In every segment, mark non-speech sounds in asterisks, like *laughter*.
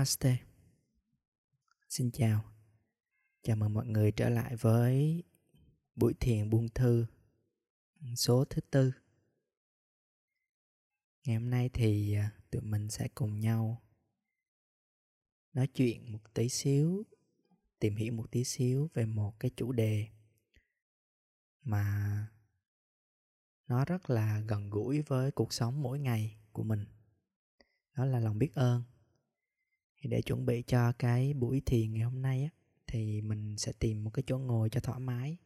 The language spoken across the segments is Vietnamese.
Namaste. Xin chào. Chào mừng mọi người trở lại với buổi thiền buông thư số thứ tư. Ngày hôm nay thì à, tụi mình sẽ cùng nhau nói chuyện một tí xíu, tìm hiểu một tí xíu về một cái chủ đề mà nó rất là gần gũi với cuộc sống mỗi ngày của mình. Đó là lòng biết ơn thì để chuẩn bị cho cái buổi thiền ngày hôm nay á, thì mình sẽ tìm một cái chỗ ngồi cho thoải mái.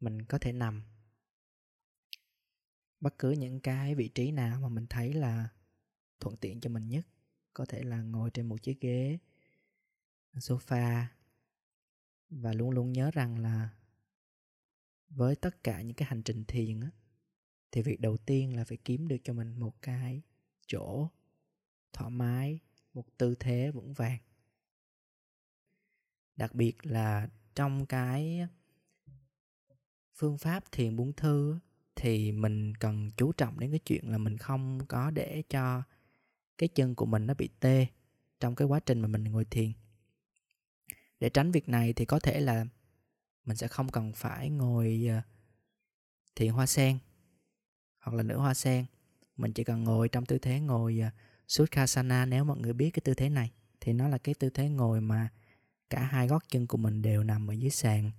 Mình có thể nằm. Bất cứ những cái vị trí nào mà mình thấy là thuận tiện cho mình nhất, có thể là ngồi trên một chiếc ghế, sofa, và luôn luôn nhớ rằng là với tất cả những cái hành trình thiền á, thì việc đầu tiên là phải kiếm được cho mình một cái chỗ thoải mái một tư thế vững vàng. Đặc biệt là trong cái phương pháp thiền buông thư thì mình cần chú trọng đến cái chuyện là mình không có để cho cái chân của mình nó bị tê trong cái quá trình mà mình ngồi thiền. Để tránh việc này thì có thể là mình sẽ không cần phải ngồi ờ, thiền hoa sen hoặc là nửa hoa sen. Mình chỉ cần ngồi trong tư thế ngồi ờ, Sukhasana, nếu mọi người biết cái tư thế này, thì nó là cái tư thế ngồi mà cả hai gót chân của mình đều nằm ở dưới sàn.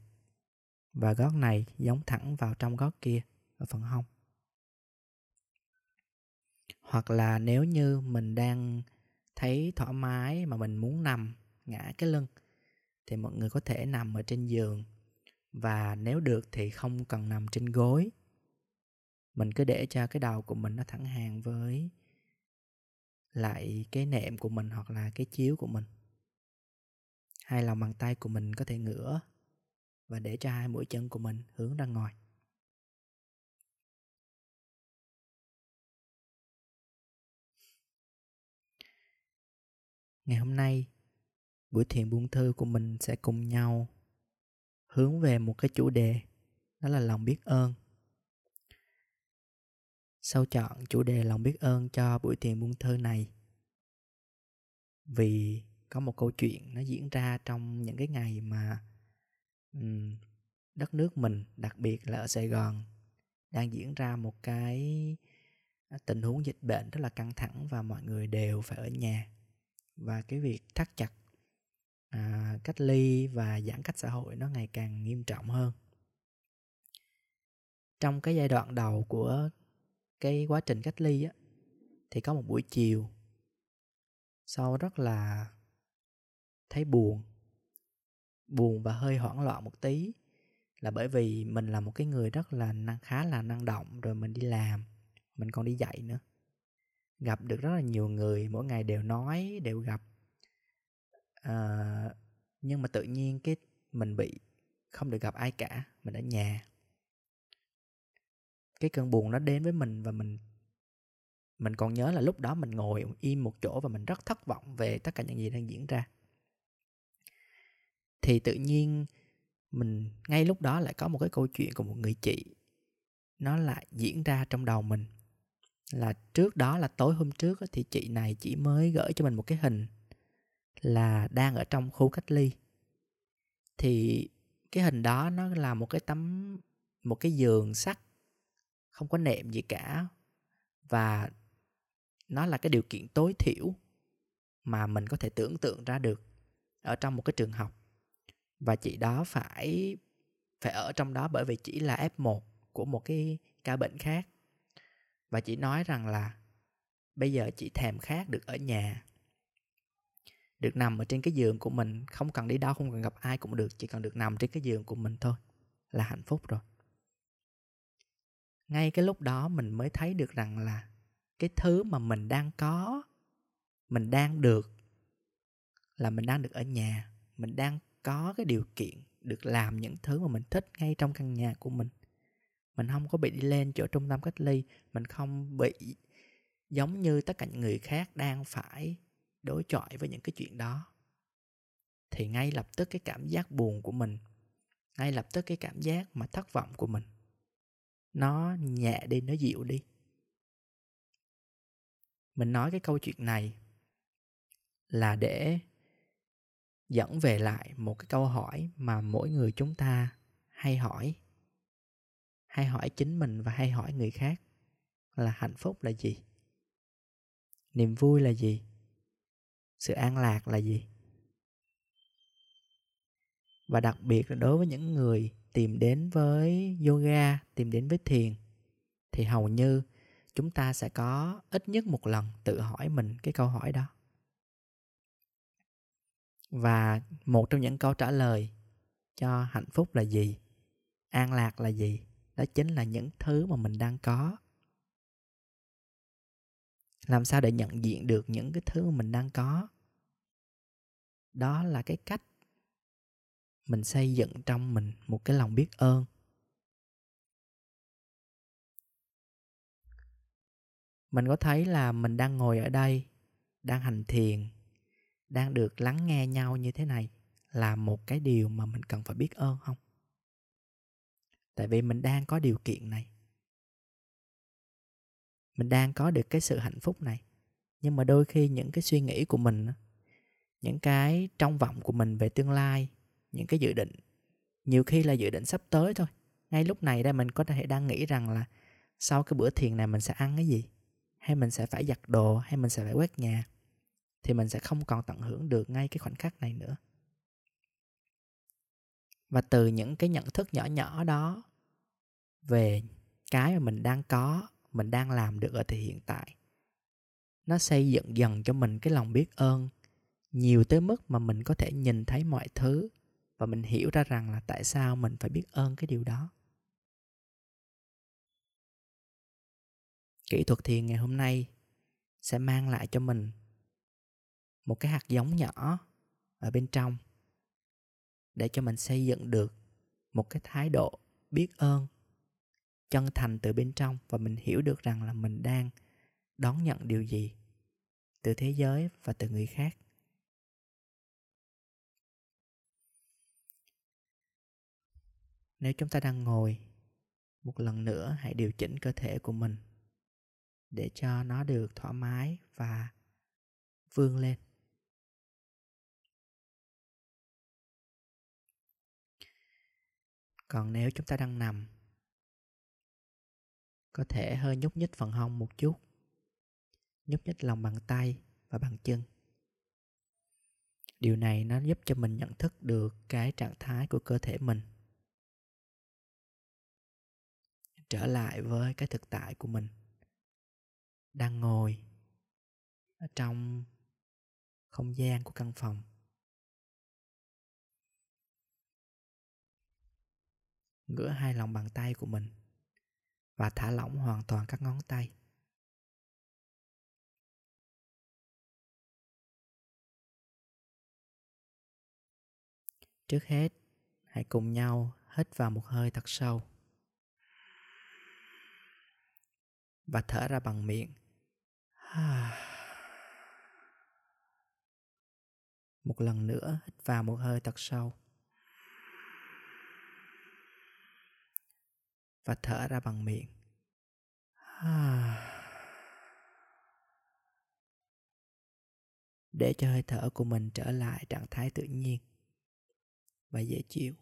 Và gót này giống thẳng vào trong gót kia, ở phần hông. Hoặc là nếu như mình đang thấy thoải mái mà mình muốn nằm, ngã cái lưng, thì mọi người có thể nằm ở trên giường. Và nếu được thì không cần nằm trên gối. Mình cứ để cho cái đầu của mình nó thẳng hàng với lại cái nệm của mình hoặc là cái chiếu của mình. Hai lòng bàn tay của mình có thể ngửa và để cho hai mũi chân của mình hướng ra ngoài. Ngày hôm nay, buổi thiền buông thư của mình sẽ cùng nhau hướng về một cái chủ đề, đó là lòng biết ơn sau chọn chủ đề lòng biết ơn cho buổi thiền buông thơ này? Vì có một câu chuyện nó diễn ra trong những cái ngày mà um, đất nước mình đặc biệt là ở sài gòn đang diễn ra một cái à, tình huống dịch bệnh rất là căng thẳng và mọi người đều phải ở nhà. Và cái việc thắt chặt à, cách ly và giãn cách xã hội nó ngày càng nghiêm trọng hơn. Trong cái giai đoạn đầu của cái quá trình cách ly á thì có một buổi chiều sau rất là thấy buồn buồn và hơi hoảng loạn một tí là bởi vì mình là một cái người rất là năng khá là năng động rồi mình đi làm mình còn đi dạy nữa. Gặp được rất là nhiều người mỗi ngày đều nói đều gặp. À, nhưng mà tự nhiên cái mình bị không được gặp ai cả mình ở nhà cái cơn buồn nó đến với mình và mình mình còn nhớ là lúc đó mình ngồi im một chỗ và mình rất thất vọng về tất cả những gì đang diễn ra. Thì tự nhiên mình, ngay lúc đó lại có một cái câu chuyện của một người chị, nó lại diễn ra trong đầu mình. Là trước đó là tối hôm trước thì chị này chỉ mới gửi cho mình một cái hình là đang ở trong khu cách ly. Thì cái hình đó nó là một cái tấm, một cái giường sắt không có nệm gì cả. Và nó là cái điều kiện tối thiểu mà mình có thể tưởng tượng ra được ở trong một cái trường học. Và chị đó phải phải ở trong đó bởi vì chỉ là F1 của một cái ca bệnh khác. Và chị nói rằng là bây giờ chị thèm khát được ở nhà, được nằm ở trên cái giường của mình. Không cần đi đâu, không cần gặp ai cũng được, chỉ cần được nằm trên cái giường của mình thôi là hạnh phúc rồi ngay cái lúc đó mình mới thấy được rằng là cái thứ mà mình đang có, mình đang được là mình đang được ở nhà. Mình đang có cái điều kiện được làm những thứ mà mình thích ngay trong căn nhà của mình. Mình không có bị đi lên chỗ trung tâm cách ly. Mình không bị giống như tất cả những người khác đang phải đối chọi với những cái chuyện đó. Thì ngay lập tức cái cảm giác buồn của mình, ngay lập tức cái cảm giác mà thất vọng của mình nó nhẹ đi, nó dịu đi. Mình nói cái câu chuyện này là để dẫn về lại một cái câu hỏi mà mỗi người chúng ta hay hỏi. Hay hỏi chính mình và hay hỏi người khác là hạnh phúc là gì? Niềm vui là gì? Sự an lạc là gì? Và đặc biệt là đối với những người tìm đến với yoga, tìm đến với thiền, thì hầu như chúng ta sẽ có ít nhất một lần tự hỏi mình cái câu hỏi đó. Và một trong những câu trả lời cho hạnh phúc là gì, an lạc là gì, đó chính là những thứ mà mình đang có. Làm sao để nhận diện được những cái thứ mà mình đang có? Đó là cái cách mình xây dựng trong mình một cái lòng biết ơn. Mình có thấy là mình đang ngồi ở đây, đang hành thiền, đang được lắng nghe nhau như thế này là một cái điều mà mình cần phải biết ơn không? Tại vì mình đang có điều kiện này. Mình đang có được cái sự hạnh phúc này. Nhưng mà đôi khi những cái suy nghĩ của mình những cái trong vọng của mình về tương lai những cái dự định. Nhiều khi là dự định sắp tới thôi. Ngay lúc này đây mình có thể đang nghĩ rằng là sau cái bữa thiền này mình sẽ ăn cái gì? Hay mình sẽ phải giặt đồ, hay mình sẽ phải quét nhà? Thì mình sẽ không còn tận hưởng được ngay cái khoảnh khắc này nữa. Và từ những cái nhận thức nhỏ nhỏ đó về cái mà mình đang có, mình đang làm được ở thời hiện tại, nó xây dựng dần cho mình cái lòng biết ơn nhiều tới mức mà mình có thể nhìn thấy mọi thứ và mình hiểu ra rằng là tại sao mình phải biết ơn cái điều đó. Kỹ thuật thiền ngày hôm nay sẽ mang lại cho mình một cái hạt giống nhỏ ở bên trong để cho mình xây dựng được một cái thái độ biết ơn, chân thành từ bên trong và mình hiểu được rằng là mình đang đón nhận điều gì từ thế giới và từ người khác. Nếu chúng ta đang ngồi, một lần nữa hãy điều chỉnh cơ thể của mình để cho nó được thoải mái và vươn lên. Còn nếu chúng ta đang nằm, có thể hơi nhúc nhích phần hông một chút, nhúc nhích lòng bàn tay và bàn chân. Điều này nó giúp cho mình nhận thức được cái trạng thái của cơ thể mình. Trở lại với cái thực tại của mình. Đang ngồi ở trong không gian của căn phòng. Ngửa hai lòng bàn tay của mình và thả lỏng hoàn toàn các ngón tay. Trước hết, hãy cùng nhau hít vào một hơi thật sâu. Và thở ra bằng miệng. *sighs* Một lần nữa, hít vào một hơi thật sâu. Và thở ra bằng miệng. *sighs* Để cho hơi thở của mình trở lại trạng thái tự nhiên và dễ chịu.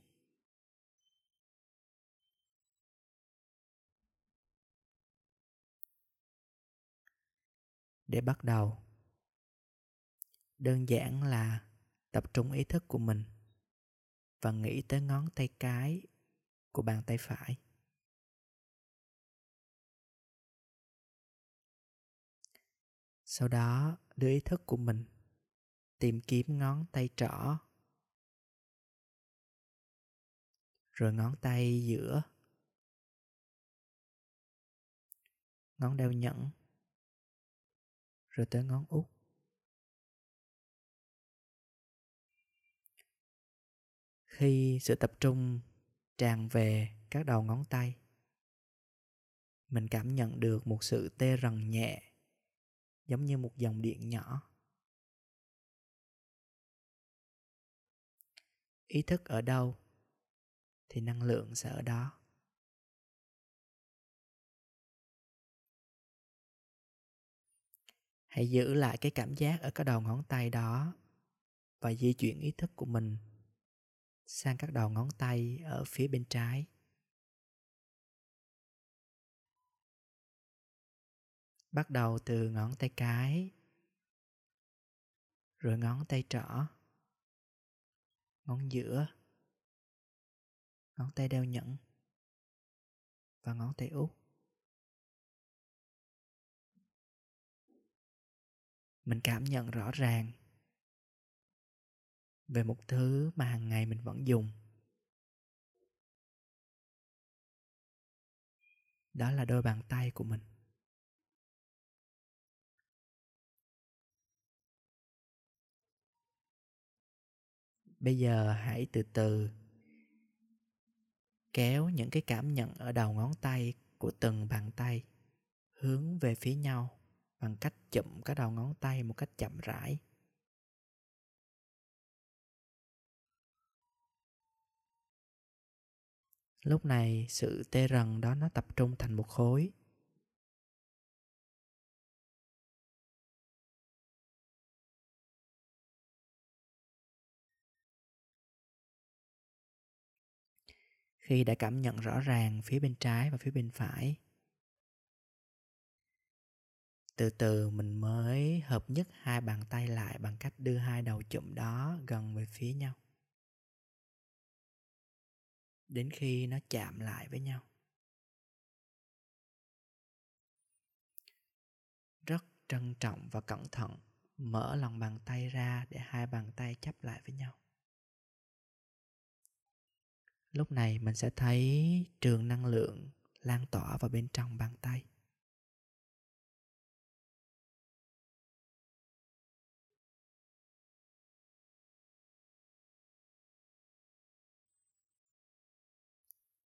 Để bắt đầu. Đơn giản là tập trung ý thức của mình và nghĩ tới ngón tay cái của bàn tay phải. Sau đó, đưa ý thức của mình tìm kiếm ngón tay trỏ, rồi ngón tay giữa. Ngón đeo nhẫn rồi tới ngón út. Khi sự tập trung tràn về các đầu ngón tay, mình cảm nhận được một sự tê rần nhẹ, giống như một dòng điện nhỏ. Ý thức ở đâu thì năng lượng sẽ ở đó. Hãy giữ lại cái cảm giác ở các đầu ngón tay đó và di chuyển ý thức của mình sang các đầu ngón tay ở phía bên trái. Bắt đầu từ ngón tay cái, rồi ngón tay trỏ, ngón giữa, ngón tay đeo nhẫn và ngón tay út. Mình cảm nhận rõ ràng về một thứ mà hàng ngày mình vẫn dùng. Đó là đôi bàn tay của mình. Bây giờ hãy từ từ kéo những cái cảm nhận ở đầu ngón tay của từng bàn tay hướng về phía nhau bằng cách chụm cái đầu ngón tay một cách chậm rãi. Lúc này, sự tê rần đó nó tập trung thành một khối. Khi đã cảm nhận rõ ràng phía bên trái và phía bên phải từ từ, mình mới hợp nhất hai bàn tay lại bằng cách đưa hai đầu chụm đó gần về phía nhau. Đến khi nó chạm lại với nhau. Rất trân trọng và cẩn thận, mở lòng bàn tay ra để hai bàn tay chấp lại với nhau. Lúc này mình sẽ thấy trường năng lượng lan tỏa vào bên trong bàn tay.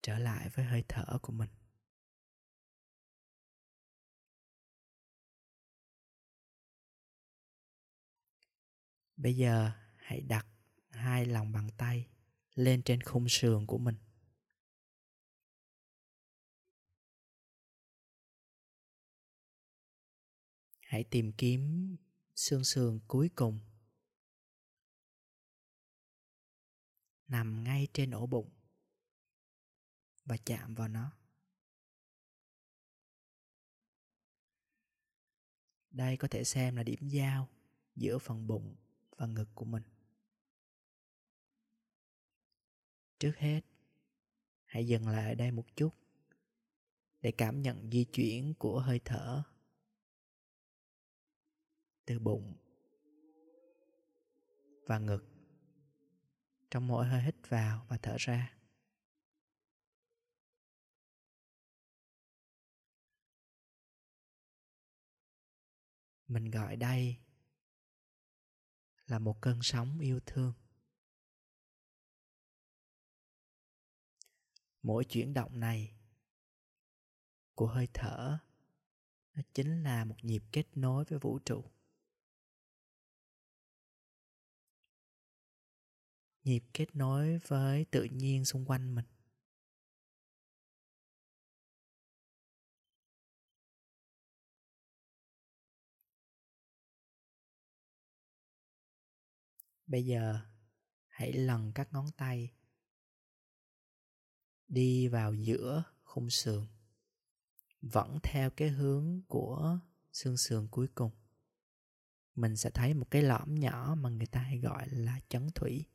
Trở lại với hơi thở của mình. Bây giờ hãy đặt hai lòng bàn tay lên trên khung sườn của mình. Hãy tìm kiếm xương sườn cuối cùng. Nằm ngay trên ổ bụng và chạm vào nó. Đây có thể xem là điểm giao giữa phần bụng và ngực của mình. Trước hết, hãy dừng lại ở đây một chút để cảm nhận di chuyển của hơi thở từ bụng và ngực trong mỗi hơi hít vào và thở ra. Mình gọi đây là một cơn sóng yêu thương. Mỗi chuyển động này của hơi thở, nó chính là một nhịp kết nối với vũ trụ. Nhịp kết nối với tự nhiên xung quanh mình. Bây giờ, hãy lần các ngón tay đi vào giữa khung sườn, vẫn theo cái hướng của xương sườn cuối cùng. Mình sẽ thấy một cái lõm nhỏ mà người ta hay gọi là chấn thủy.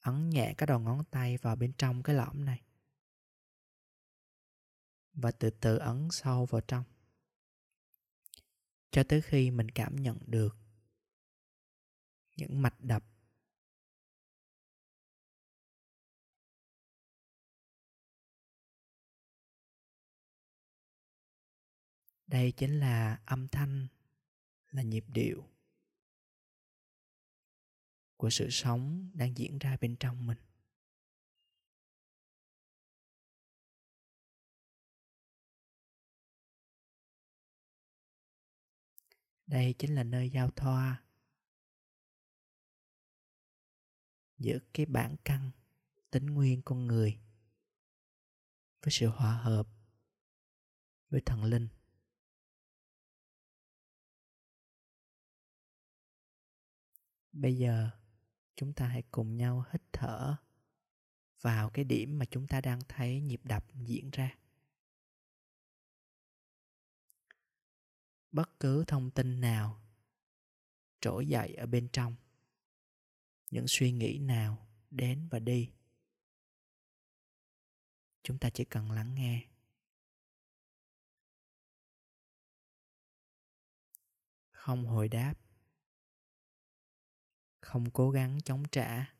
Ấn nhẹ các đầu ngón tay vào bên trong cái lõm này và từ từ ấn sâu vào trong cho tới khi mình cảm nhận được những mạch đập. Đây chính là âm thanh, là nhịp điệu của sự sống đang diễn ra bên trong mình. Đây chính là nơi giao thoa giữa cái bản căn tính nguyên con người với sự hòa hợp với thần linh. Bây giờ chúng ta hãy cùng nhau hít thở vào cái điểm mà chúng ta đang thấy nhịp đập diễn ra. Bất cứ thông tin nào. Trỗi dậy ở bên trong. Những suy nghĩ nào đến và đi. Chúng ta chỉ cần lắng nghe. Không hồi đáp. Không cố gắng chống trả.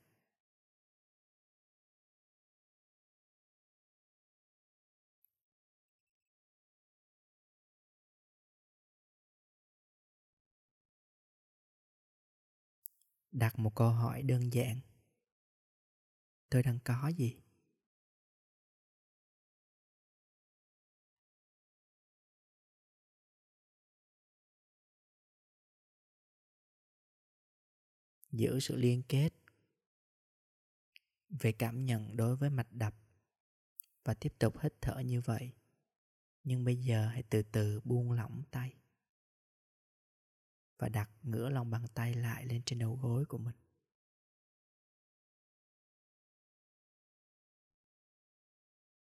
Đặt một câu hỏi đơn giản. Tôi đang có gì? Giữ sự liên kết về cảm nhận đối với mạch đập và tiếp tục hít thở như vậy. Nhưng bây giờ hãy từ từ buông lỏng tay và đặt ngửa lòng bàn tay lại lên trên đầu gối của mình.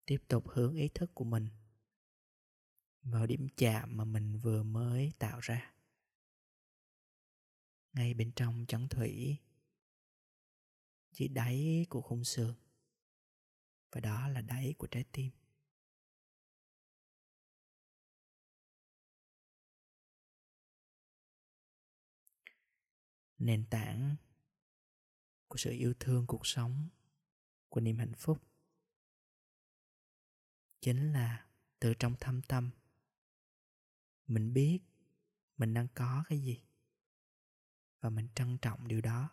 Tiếp tục hướng ý thức của mình vào điểm chạm mà mình vừa mới tạo ra. Ngay bên trong chấn thủy, dưới đáy của khung xương. Và đó là đáy của trái tim. Nền tảng của sự yêu thương cuộc sống, của niềm hạnh phúc, chính là từ trong thâm tâm. Mình biết mình đang có cái gì và mình trân trọng điều đó.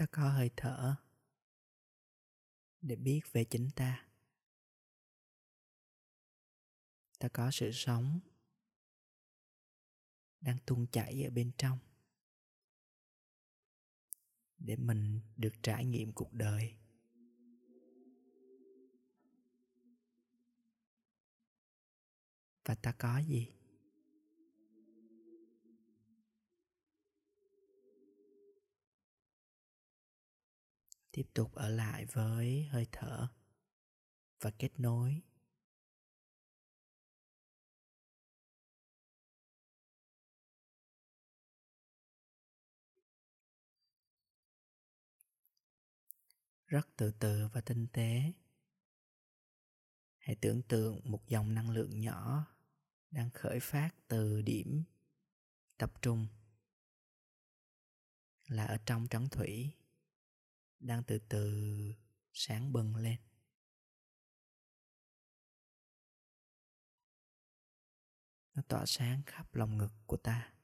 Ta có hơi thở. Để biết về chính ta. Ta có sự sống đang tuôn chảy ở bên trong. Để mình được trải nghiệm cuộc đời. Và ta có gì? Tiếp tục ở lại với hơi thở và kết nối. Rất từ từ và tinh tế. Hãy tưởng tượng một dòng năng lượng nhỏ đang khởi phát từ điểm tập trung là ở trong trấn thủy đang từ từ sáng bừng lên. Nó tỏa sáng khắp lòng ngực của ta.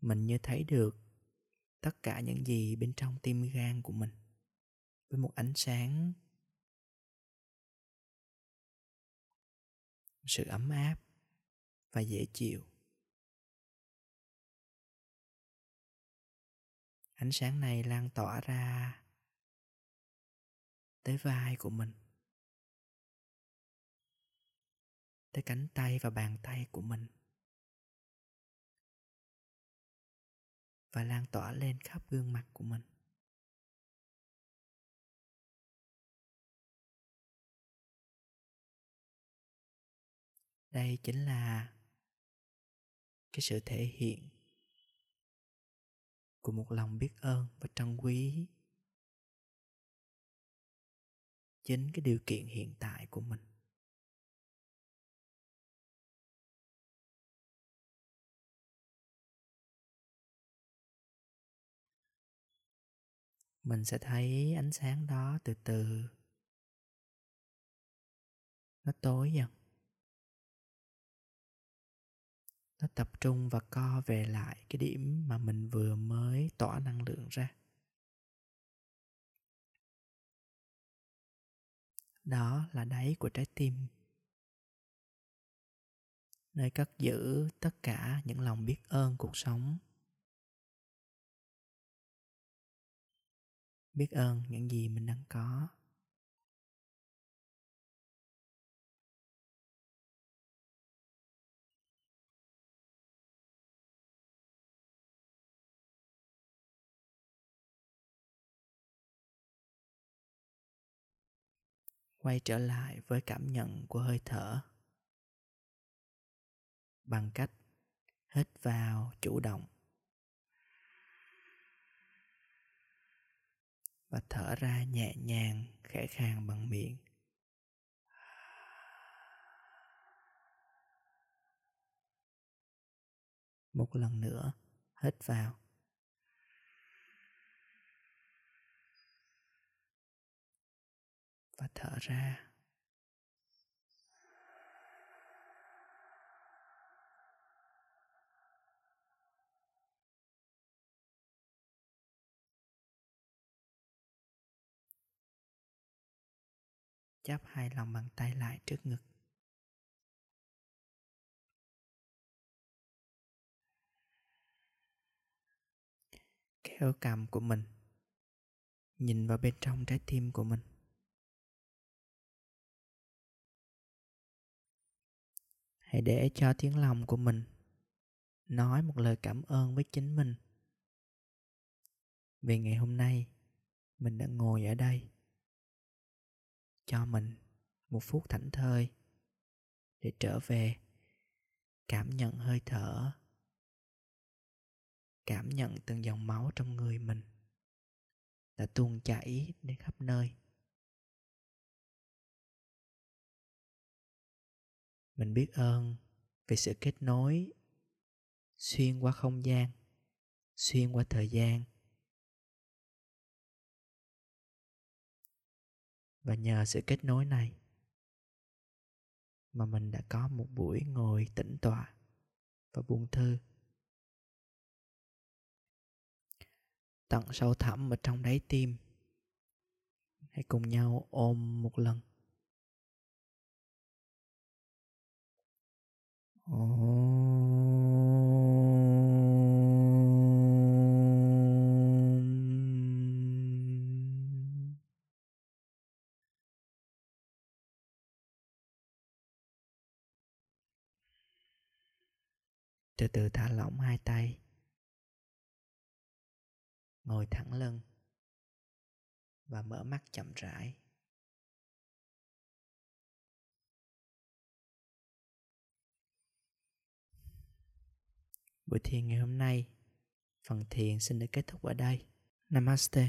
Mình như thấy được tất cả những gì bên trong tim gan của mình với một ánh sáng, sự ấm áp và dễ chịu. Ánh sáng này lan tỏa ra tới vai của mình, tới cánh tay và bàn tay của mình, và lan tỏa lên khắp gương mặt của mình. Đây chính là cái sự thể hiện của một lòng biết ơn và trân quý. Chính cái điều kiện hiện tại của mình. Mình sẽ thấy ánh sáng đó từ từ. Nó tối dần. Nó tập trung và co về lại cái điểm mà mình vừa mới tỏa năng lượng ra. Đó là đáy của trái tim. Nơi cất giữ tất cả những lòng biết ơn cuộc sống. Biết ơn những gì mình đang có. Quay trở lại với cảm nhận của hơi thở. Bằng cách hít vào chủ động và thở ra nhẹ nhàng, khẽ khàng bằng miệng. Một lần nữa, hít vào. Và thở ra. Chắp hai lòng bàn tay lại trước ngực. Kéo cằm của mình. Nhìn vào bên trong trái tim của mình. Hãy để cho tiếng lòng của mình nói một lời cảm ơn với chính mình. Vì ngày hôm nay, mình đã ngồi ở đây cho mình một phút thảnh thơi để trở về cảm nhận hơi thở, cảm nhận từng dòng máu trong người mình đã tuôn chảy đến khắp nơi. Mình biết ơn về sự kết nối xuyên qua không gian, xuyên qua thời gian. Và nhờ sự kết nối này mà mình đã có một buổi ngồi tĩnh tọa và buông thư. Tận sâu thẳm ở trong đáy tim, hãy cùng nhau ôm một lần. Từ từ thả lỏng hai tay. Ngồi thẳng lưng và mở mắt chậm rãi. Buổi thiền ngày hôm nay. Phần thiền xin được kết thúc ở đây. Namaste.